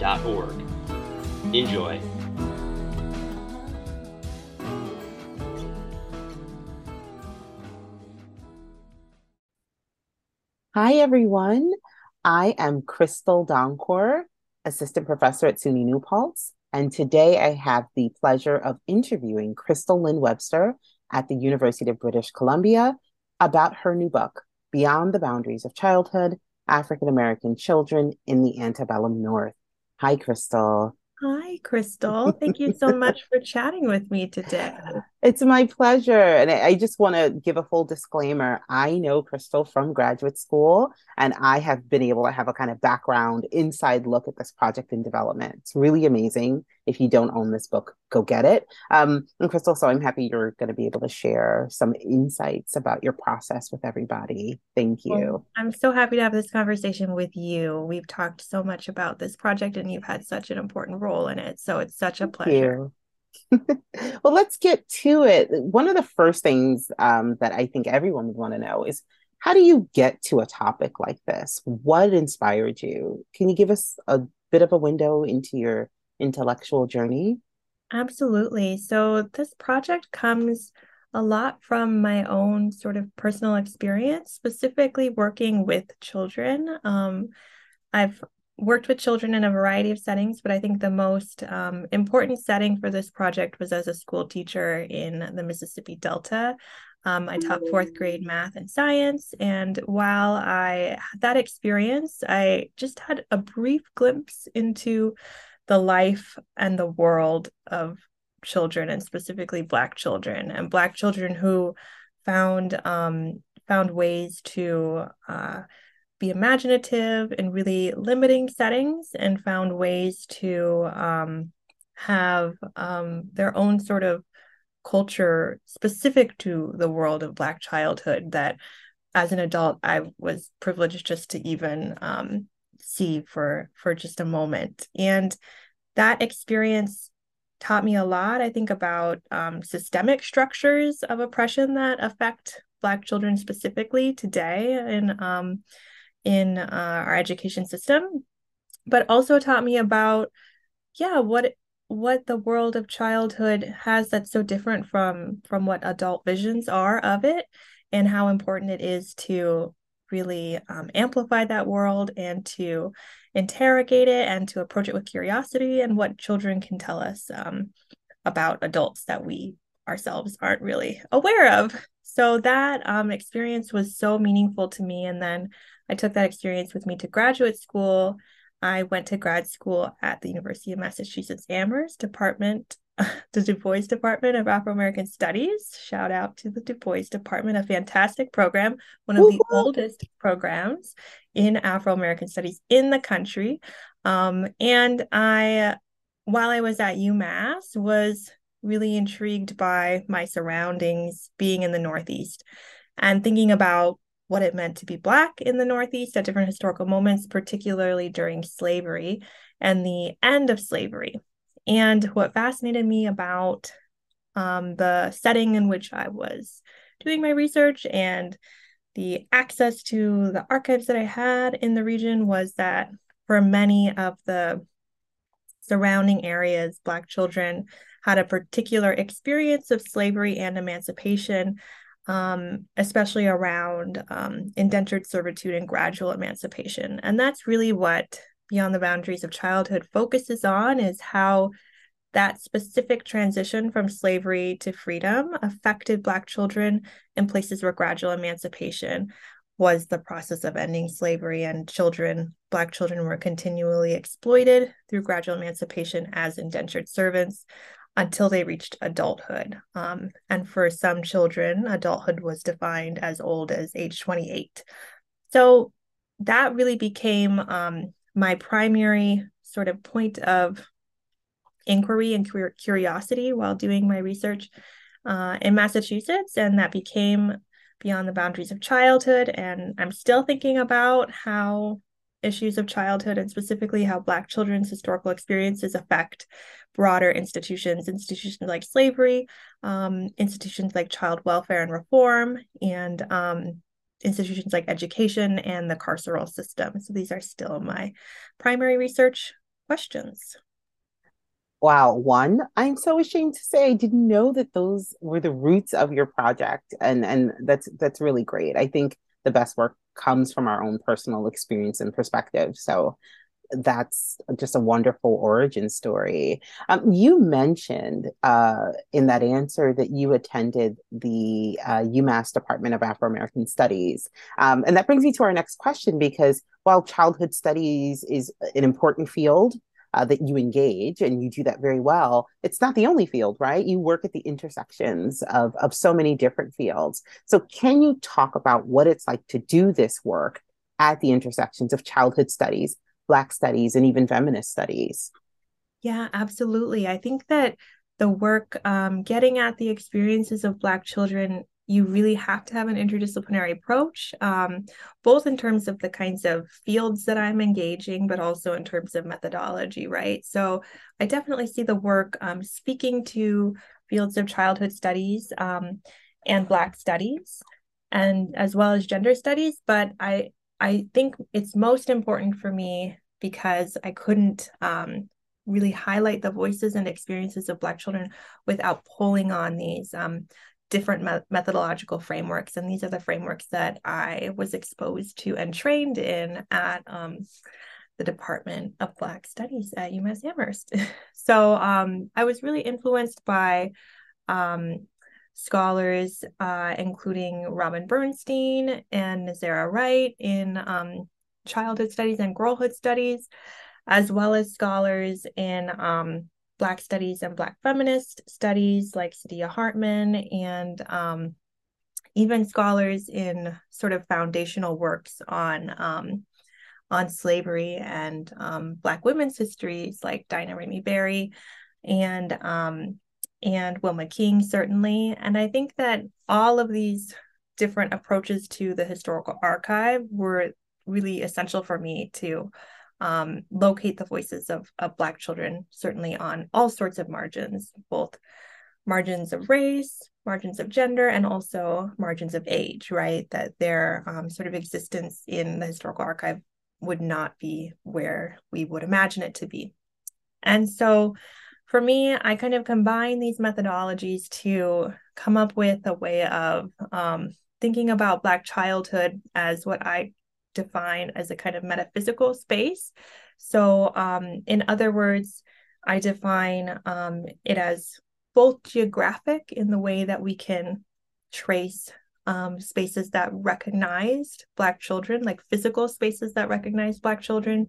shcy.org. Enjoy. Hi, everyone. I am Crystal Donkor, Assistant Professor at SUNY New Paltz, and today I have the pleasure of interviewing Crystal Lynn Webster at the University of British Columbia about her new book, Beyond the Boundaries of Childhood African American Children in the Antebellum North. Hi, Crystal. Hi, Crystal. Thank you so much for chatting with me today. It's my pleasure. And I just want to give a full disclaimer. I know Crystal from graduate school, and I have been able to have a kind of background, inside look at this project in development. It's really amazing. If you don't own this book, go get it. Um, and Crystal, so I'm happy you're going to be able to share some insights about your process with everybody. Thank you. Well, I'm so happy to have this conversation with you. We've talked so much about this project, and you've had such an important role in it. So it's such a Thank pleasure. You. well, let's get to it. One of the first things um, that I think everyone would want to know is how do you get to a topic like this? What inspired you? Can you give us a bit of a window into your intellectual journey? Absolutely. So, this project comes a lot from my own sort of personal experience, specifically working with children. Um, I've worked with children in a variety of settings, but I think the most um, important setting for this project was as a school teacher in the Mississippi Delta. Um, I taught fourth grade math and science. And while I had that experience, I just had a brief glimpse into the life and the world of children and specifically Black children and Black children who found um, found ways to uh, be imaginative in really limiting settings and found ways to um, have um, their own sort of culture specific to the world of Black childhood that as an adult I was privileged just to even um, see for for just a moment. And that experience taught me a lot i think about um, systemic structures of oppression that affect black children specifically today. And um, in uh, our education system but also taught me about yeah what what the world of childhood has that's so different from from what adult visions are of it and how important it is to really um, amplify that world and to interrogate it and to approach it with curiosity and what children can tell us um, about adults that we ourselves aren't really aware of. So that um, experience was so meaningful to me. And then I took that experience with me to graduate school. I went to grad school at the University of Massachusetts Amherst Department, the Du Bois Department of Afro American Studies. Shout out to the Du Bois Department, a fantastic program, one of the oldest programs in Afro American Studies in the country. Um, and I, while I was at UMass, was really intrigued by my surroundings, being in the Northeast, and thinking about what it meant to be Black in the Northeast at different historical moments, particularly during slavery and the end of slavery. And what fascinated me about um, the setting in which I was doing my research and the access to the archives that I had in the region was that for many of the surrounding areas, Black children had a particular experience of slavery and emancipation um, especially around um, indentured servitude and gradual emancipation. And that's really what Beyond the Boundaries of Childhood focuses on is how that specific transition from slavery to freedom affected Black children in places where gradual emancipation was the process of ending slavery and children black children were continually exploited through gradual emancipation as indentured servants until they reached adulthood. Um, and for some children, adulthood was defined as old as age 28. So that really became um, my primary sort of point of inquiry and curiosity while doing my research uh, in Massachusetts, and that became beyond the boundaries of childhood. And I'm still thinking about how issues of childhood and specifically how Black children's historical experiences affect broader institutions, institutions like slavery, um, institutions like child welfare and reform, and um, institutions like education and the carceral system. So these are still my primary research questions. Wow, one, I'm so ashamed to say I didn't know that those were the roots of your project. And and that's that's really great. I think the best work comes from our own personal experience and perspective. So that's just a wonderful origin story. Um, you mentioned uh, in that answer that you attended the uh, UMass Department of Afro American Studies. Um, and that brings me to our next question because while childhood studies is an important field, uh, that you engage and you do that very well it's not the only field right you work at the intersections of, of so many different fields so can you talk about what it's like to do this work at the intersections of childhood studies Black studies and even feminist studies. Yeah, absolutely. I think that the work um, getting at the experiences of Black children, you really have to have an interdisciplinary approach, um, both in terms of the kinds of fields that I'm engaging, but also in terms of methodology, right? So I definitely see the work um, speaking to fields of childhood studies um, and Black studies, and as well as gender studies, but I I think it's most important for me because I couldn't um, really highlight the voices and experiences of Black children without pulling on these um, different me- methodological frameworks. And these are the frameworks that I was exposed to and trained in at um, the Department of Black Studies at UMass Amherst. so um, I was really influenced by um, scholars, uh, including Robin Bernstein and Nazera Wright in um, childhood studies and girlhood studies, as well as scholars in um, Black studies and Black feminist studies like Saidiya Hartman and um, even scholars in sort of foundational works on um, on slavery and um, Black women's histories like Daina Ramey Berry and um, and Wilma King certainly. And I think that all of these different approaches to the historical archive were really essential for me to um, locate the voices of, of Black children, certainly on all sorts of margins, both margins of race, margins of gender, and also margins of age, right? That their um, sort of existence in the historical archive would not be where we would imagine it to be. And so for me, I kind of combine these methodologies to come up with a way of um, thinking about Black childhood as what I define as a kind of metaphysical space. So, um, in other words, I define um, it as both geographic in the way that we can trace um, spaces that recognized Black children, like physical spaces that recognize Black children,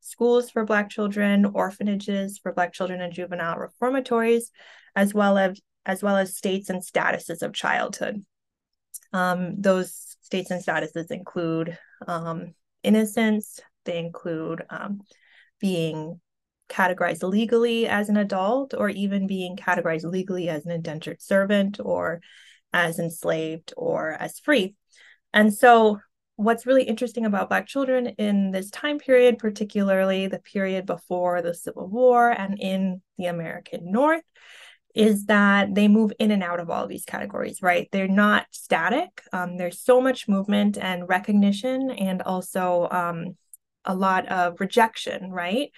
schools for Black children, orphanages for Black children and juvenile reformatories, as well as as well as states and statuses of childhood. Um, those states and statuses include um, innocence, they include um, being categorized legally as an adult, or even being categorized legally as an indentured servant, or as enslaved, or as free. And so, what's really interesting about Black children in this time period, particularly the period before the Civil War and in the American North, is that they move in and out of all of these categories, right? They're not static. Um, there's so much movement and recognition, and also um, a lot of rejection, right?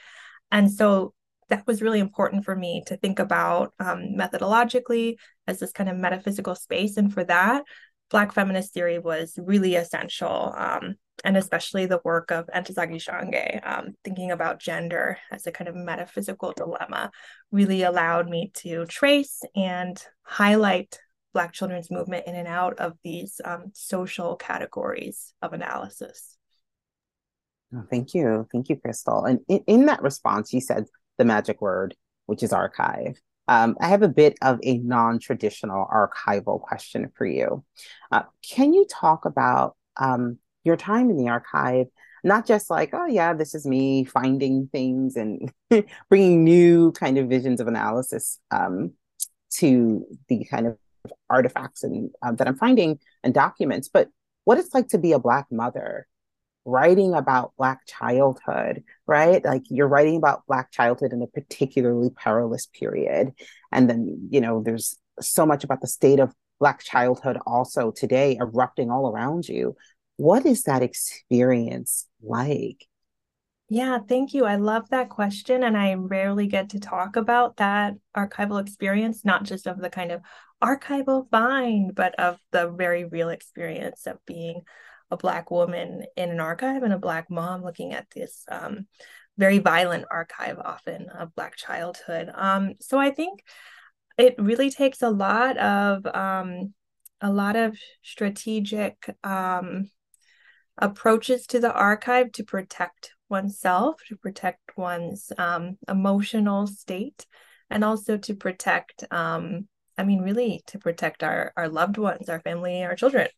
And so that was really important for me to think about um, methodologically as this kind of metaphysical space. And for that, Black feminist theory was really essential. And especially the work of Ntozake Shange, um, thinking about gender as a kind of metaphysical dilemma, really allowed me to trace and highlight Black children's movement in and out of these um, social categories of analysis. Oh, thank you. Thank you, Crystal. And in, in, that response, you said the magic word, which is archive. Um, I have a bit of a non traditional archival question for you. Uh, can you talk about um, your time in the archive not just like, oh, yeah, this is me finding things and bringing new kind of visions of analysis um, to the kind of artifacts and um, that I'm finding and documents, but what it's like to be a Black mother writing about Black childhood, right? Like you're writing about Black childhood in a particularly perilous period. And then, you know, there's so much about the state of Black childhood also today erupting all around you. What is that experience like? Yeah, thank you. I love that question. And I rarely get to talk about that archival experience, not just of the kind of archival find, but of the very real experience of being a Black woman in an archive and a Black mom looking at this um, very violent archive, often of Black childhood. Um, so I think it really takes a lot of um, a lot of strategic um, approaches to the archive to protect oneself, to protect one's um, emotional state, and also to protect, um, I mean, really to protect our, our loved ones, our family, our children.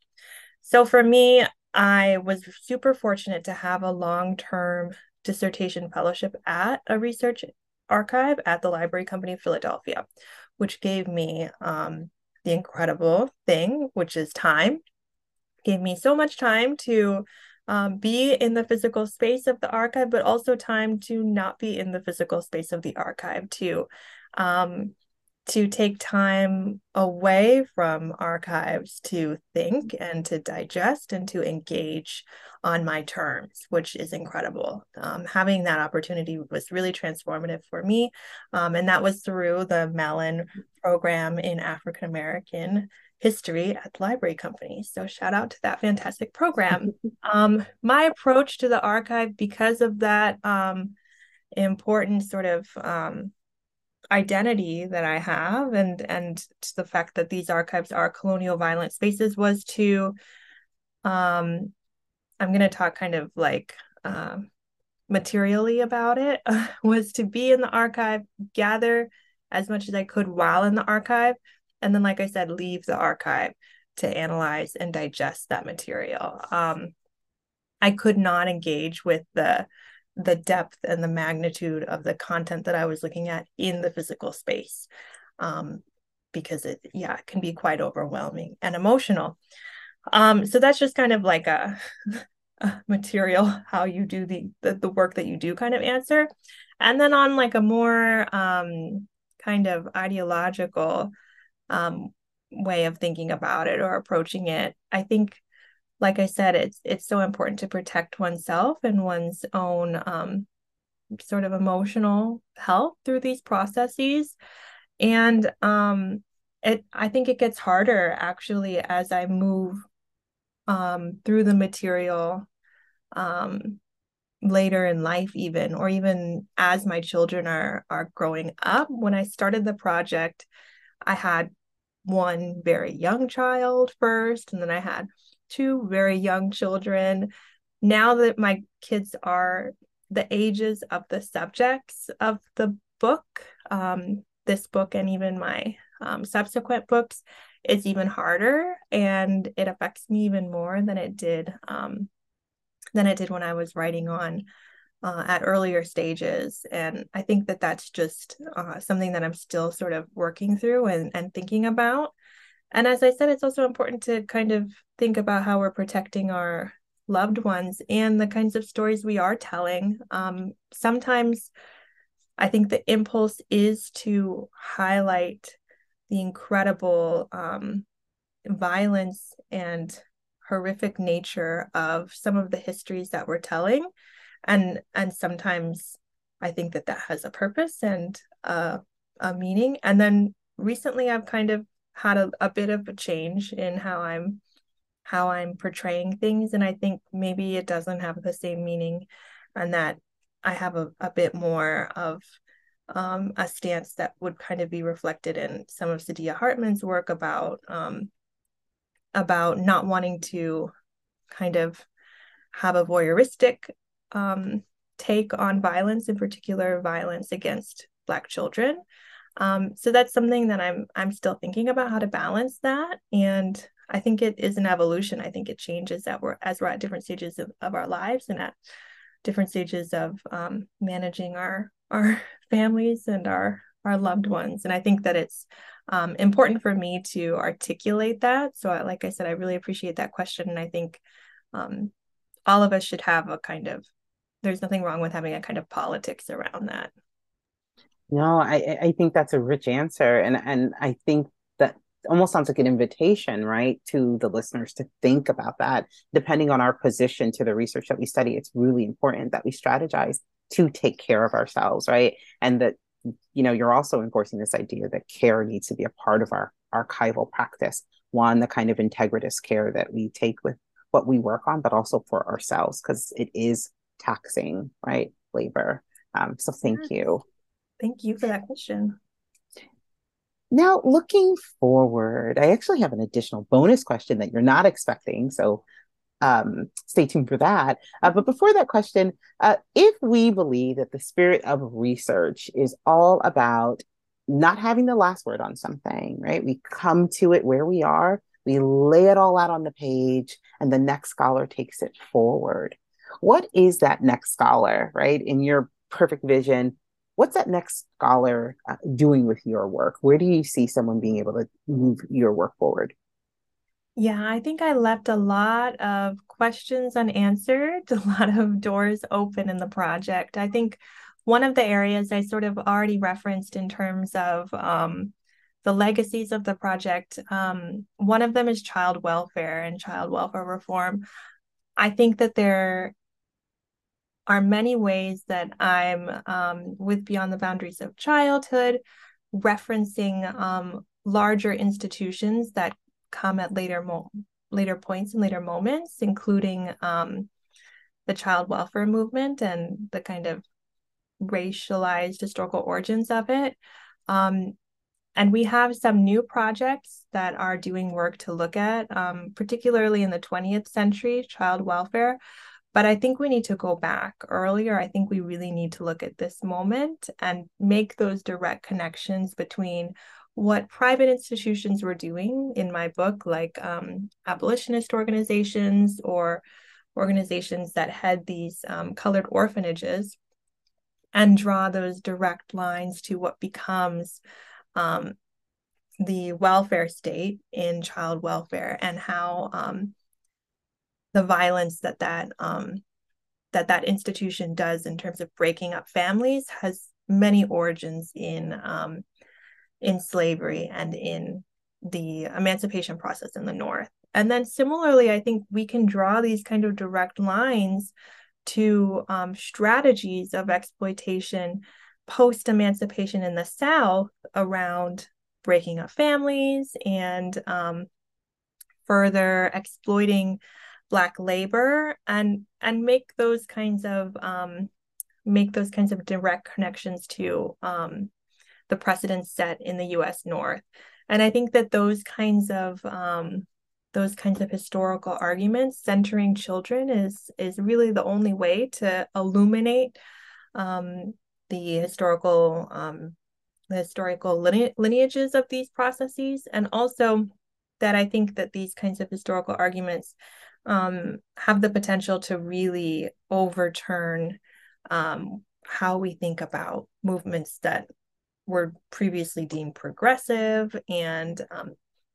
So for me, I was super fortunate to have a long term dissertation fellowship at a research archive at the Library Company of Philadelphia, which gave me um, the incredible thing, which is time. Gave me so much time to um, be in the physical space of the archive, but also time to not be in the physical space of the archive, too. Um, to take time away from archives to think and to digest and to engage on my terms, which is incredible. Um, having that opportunity was really transformative for me. Um, and that was through the Mellon program in African American history at the Library Company. So, shout out to that fantastic program. um, my approach to the archive, because of that um, important sort of um, identity that I have and and to the fact that these archives are colonial violent spaces was to um I'm going to talk kind of like um materially about it was to be in the archive gather as much as I could while in the archive and then like I said leave the archive to analyze and digest that material um I could not engage with the the depth and the magnitude of the content that I was looking at in the physical space. Um, because it, yeah, it can be quite overwhelming and emotional. Um, so that's just kind of like a, a material, how you do the, the, the work that you do kind of answer. And then on like a more um, kind of ideological um, way of thinking about it or approaching it, I think like I said, it's it's so important to protect oneself and one's own um, sort of emotional health through these processes. And um, it I think it gets harder actually as I move um, through the material um, later in life even or even as my children are are growing up when i started the project i had one very young child first and then i had two very young children. Now that my kids are the ages of the subjects of the book, um, this book and even my um, subsequent books, it's even harder and it affects me even more than it did um, than it did when I was writing on uh, at earlier stages. And I think that that's just uh, something that I'm still sort of working through and, and thinking about. And as I said, it's also important to kind of think about how we're protecting our loved ones and the kinds of stories we are telling. Um, sometimes I think the impulse is to highlight the incredible um, violence and horrific nature of some of the histories that we're telling and and sometimes i think that that has a purpose and uh, a meaning and then recently i've kind of had a, a bit of a change in how I'm how I'm portraying things. And I think maybe it doesn't have the same meaning and that I have a, a bit more of um, a stance that would kind of be reflected in some of Saidiya Hartman's work about um, about not wanting to kind of have a voyeuristic um, take on violence, in particular violence against Black children, um, so that's something that I'm I'm still thinking about how to balance that and I think it is an evolution. I think it changes that we're as we're at different stages of, of our lives and at different stages of um, managing our our families and our our loved ones. And I think that it's um, important for me to articulate that. So, like I said, I really appreciate that question, and I think um, all of us should have a kind of. There's nothing wrong with having a kind of politics around that. No, I I think that's a rich answer, and and I think that almost sounds like an invitation, right, to the listeners to think about that. Depending on our position to the research that we study, it's really important that we strategize to take care of ourselves, right, and that you know you're also enforcing this idea that care needs to be a part of our archival practice. One, the kind of integritous care that we take with what we work on, but also for ourselves because it is taxing, right, labor. Um, so thank you. Thank you for that question. Now, looking forward, I actually have an additional bonus question that you're not expecting. So um, stay tuned for that. Uh, but before that question, uh, if we believe that the spirit of research is all about not having the last word on something, right? We come to it where we are, we lay it all out on the page, and the next scholar takes it forward. What is that next scholar, right? In your perfect vision, what's that next scholar uh, doing with your work? Where do you see someone being able to move your work forward? Yeah, I think I left a lot of questions unanswered, a lot of doors open in the project. I think one of the areas I sort of already referenced in terms of um, the legacies of the project, um, one of them is child welfare and child welfare reform. I think that there are many ways that I'm um, with Beyond the Boundaries of Childhood, referencing um, larger institutions that come at later mo- later points and later moments, including um, the child welfare movement and the kind of racialized historical origins of it. Um, and we have some new projects that are doing work to look at, um, particularly in the 20th century, child welfare. But I think we need to go back earlier. I think we really need to look at this moment and make those direct connections between what private institutions were doing in my book, like um, abolitionist organizations or organizations that had these um, colored orphanages, and draw those direct lines to what becomes um, the welfare state in child welfare and how um, the violence that that um, that that institution does in terms of breaking up families has many origins in um, in slavery and in the emancipation process in the North. And then similarly, I think we can draw these kind of direct lines to um, strategies of exploitation post emancipation in the South around breaking up families and um, further exploiting black labor and and make those kinds of um, make those kinds of direct connections to um, the precedents set in the U.S. North. And I think that those kinds of um, those kinds of historical arguments centering children is is really the only way to illuminate um, the historical um, the historical line- lineages of these processes, and also that I think that these kinds of historical arguments um, have the potential to really overturn um, how we think about movements that were previously deemed progressive and um,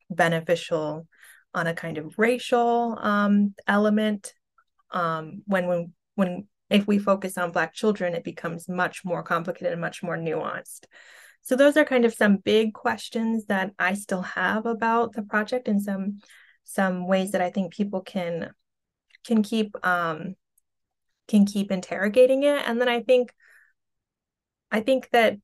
beneficial on a kind of racial um, element. Um, when when when if we focus on Black children, it becomes much more complicated and much more nuanced. So those are kind of some big questions that I still have about the project and some some ways that I think people can can keep um can keep interrogating it. And then I think I think that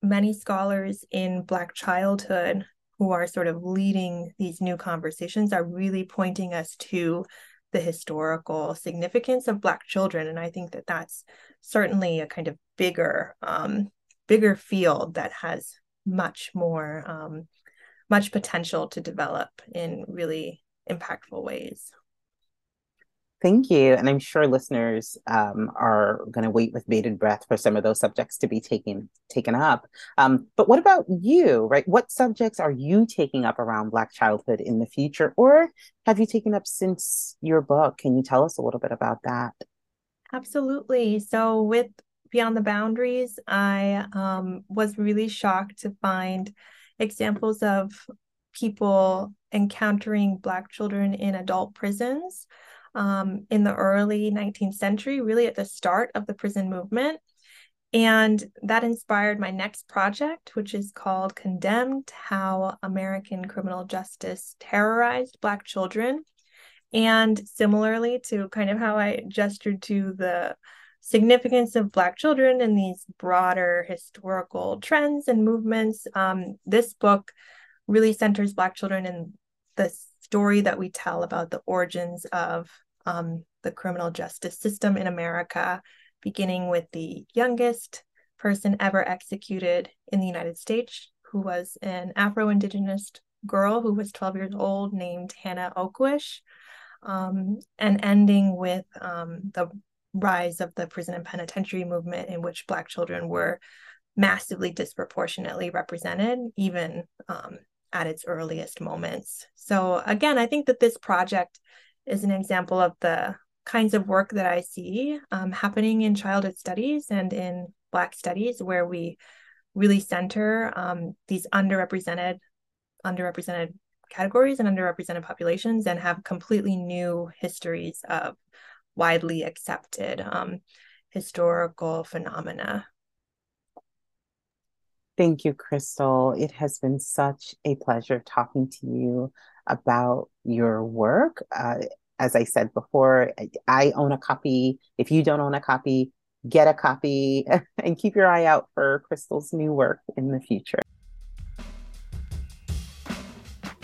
many scholars in Black childhood who are sort of leading these new conversations are really pointing us to the historical significance of Black children. And I think that that's certainly a kind of bigger, um, bigger field that has much more, um, much potential to develop in really impactful ways. Thank you. And I'm sure listeners um, are going to wait with bated breath for some of those subjects to be taken taken up. Um, but what about you, right? What subjects are you taking up around Black childhood in the future, or have you taken up since your book? Can you tell us a little bit about that? Absolutely. So with Beyond the Boundaries, I um, was really shocked to find examples of people encountering Black children in adult prisons um, in the early 19th century, really at the start of the prison movement. And that inspired my next project, which is called Condemned How American Criminal Justice Terrorized Black Children. And similarly to kind of how I gestured to the significance of Black children in these broader historical trends and movements, um, this book really centers Black children in the story that we tell about the origins of um, the criminal justice system in America, beginning with the youngest person ever executed in the United States, who was an Afro Indigenous girl who was 12 years old named Hannah Ocuish, um, and ending with um, the rise of the prison and penitentiary movement, in which Black children were massively disproportionately represented, even um, at its earliest moments. So, again, I think that this project is an example of the kinds of work that I see um, happening in childhood studies and in Black studies, where we really center um, these underrepresented underrepresented categories and underrepresented populations and have completely new histories of widely accepted um, historical phenomena Thank you, Crystal. It has been such a pleasure talking to you about your work. Uh, as I said before, I own a copy. If you don't own a copy, get a copy and keep your eye out for Crystal's new work in the future.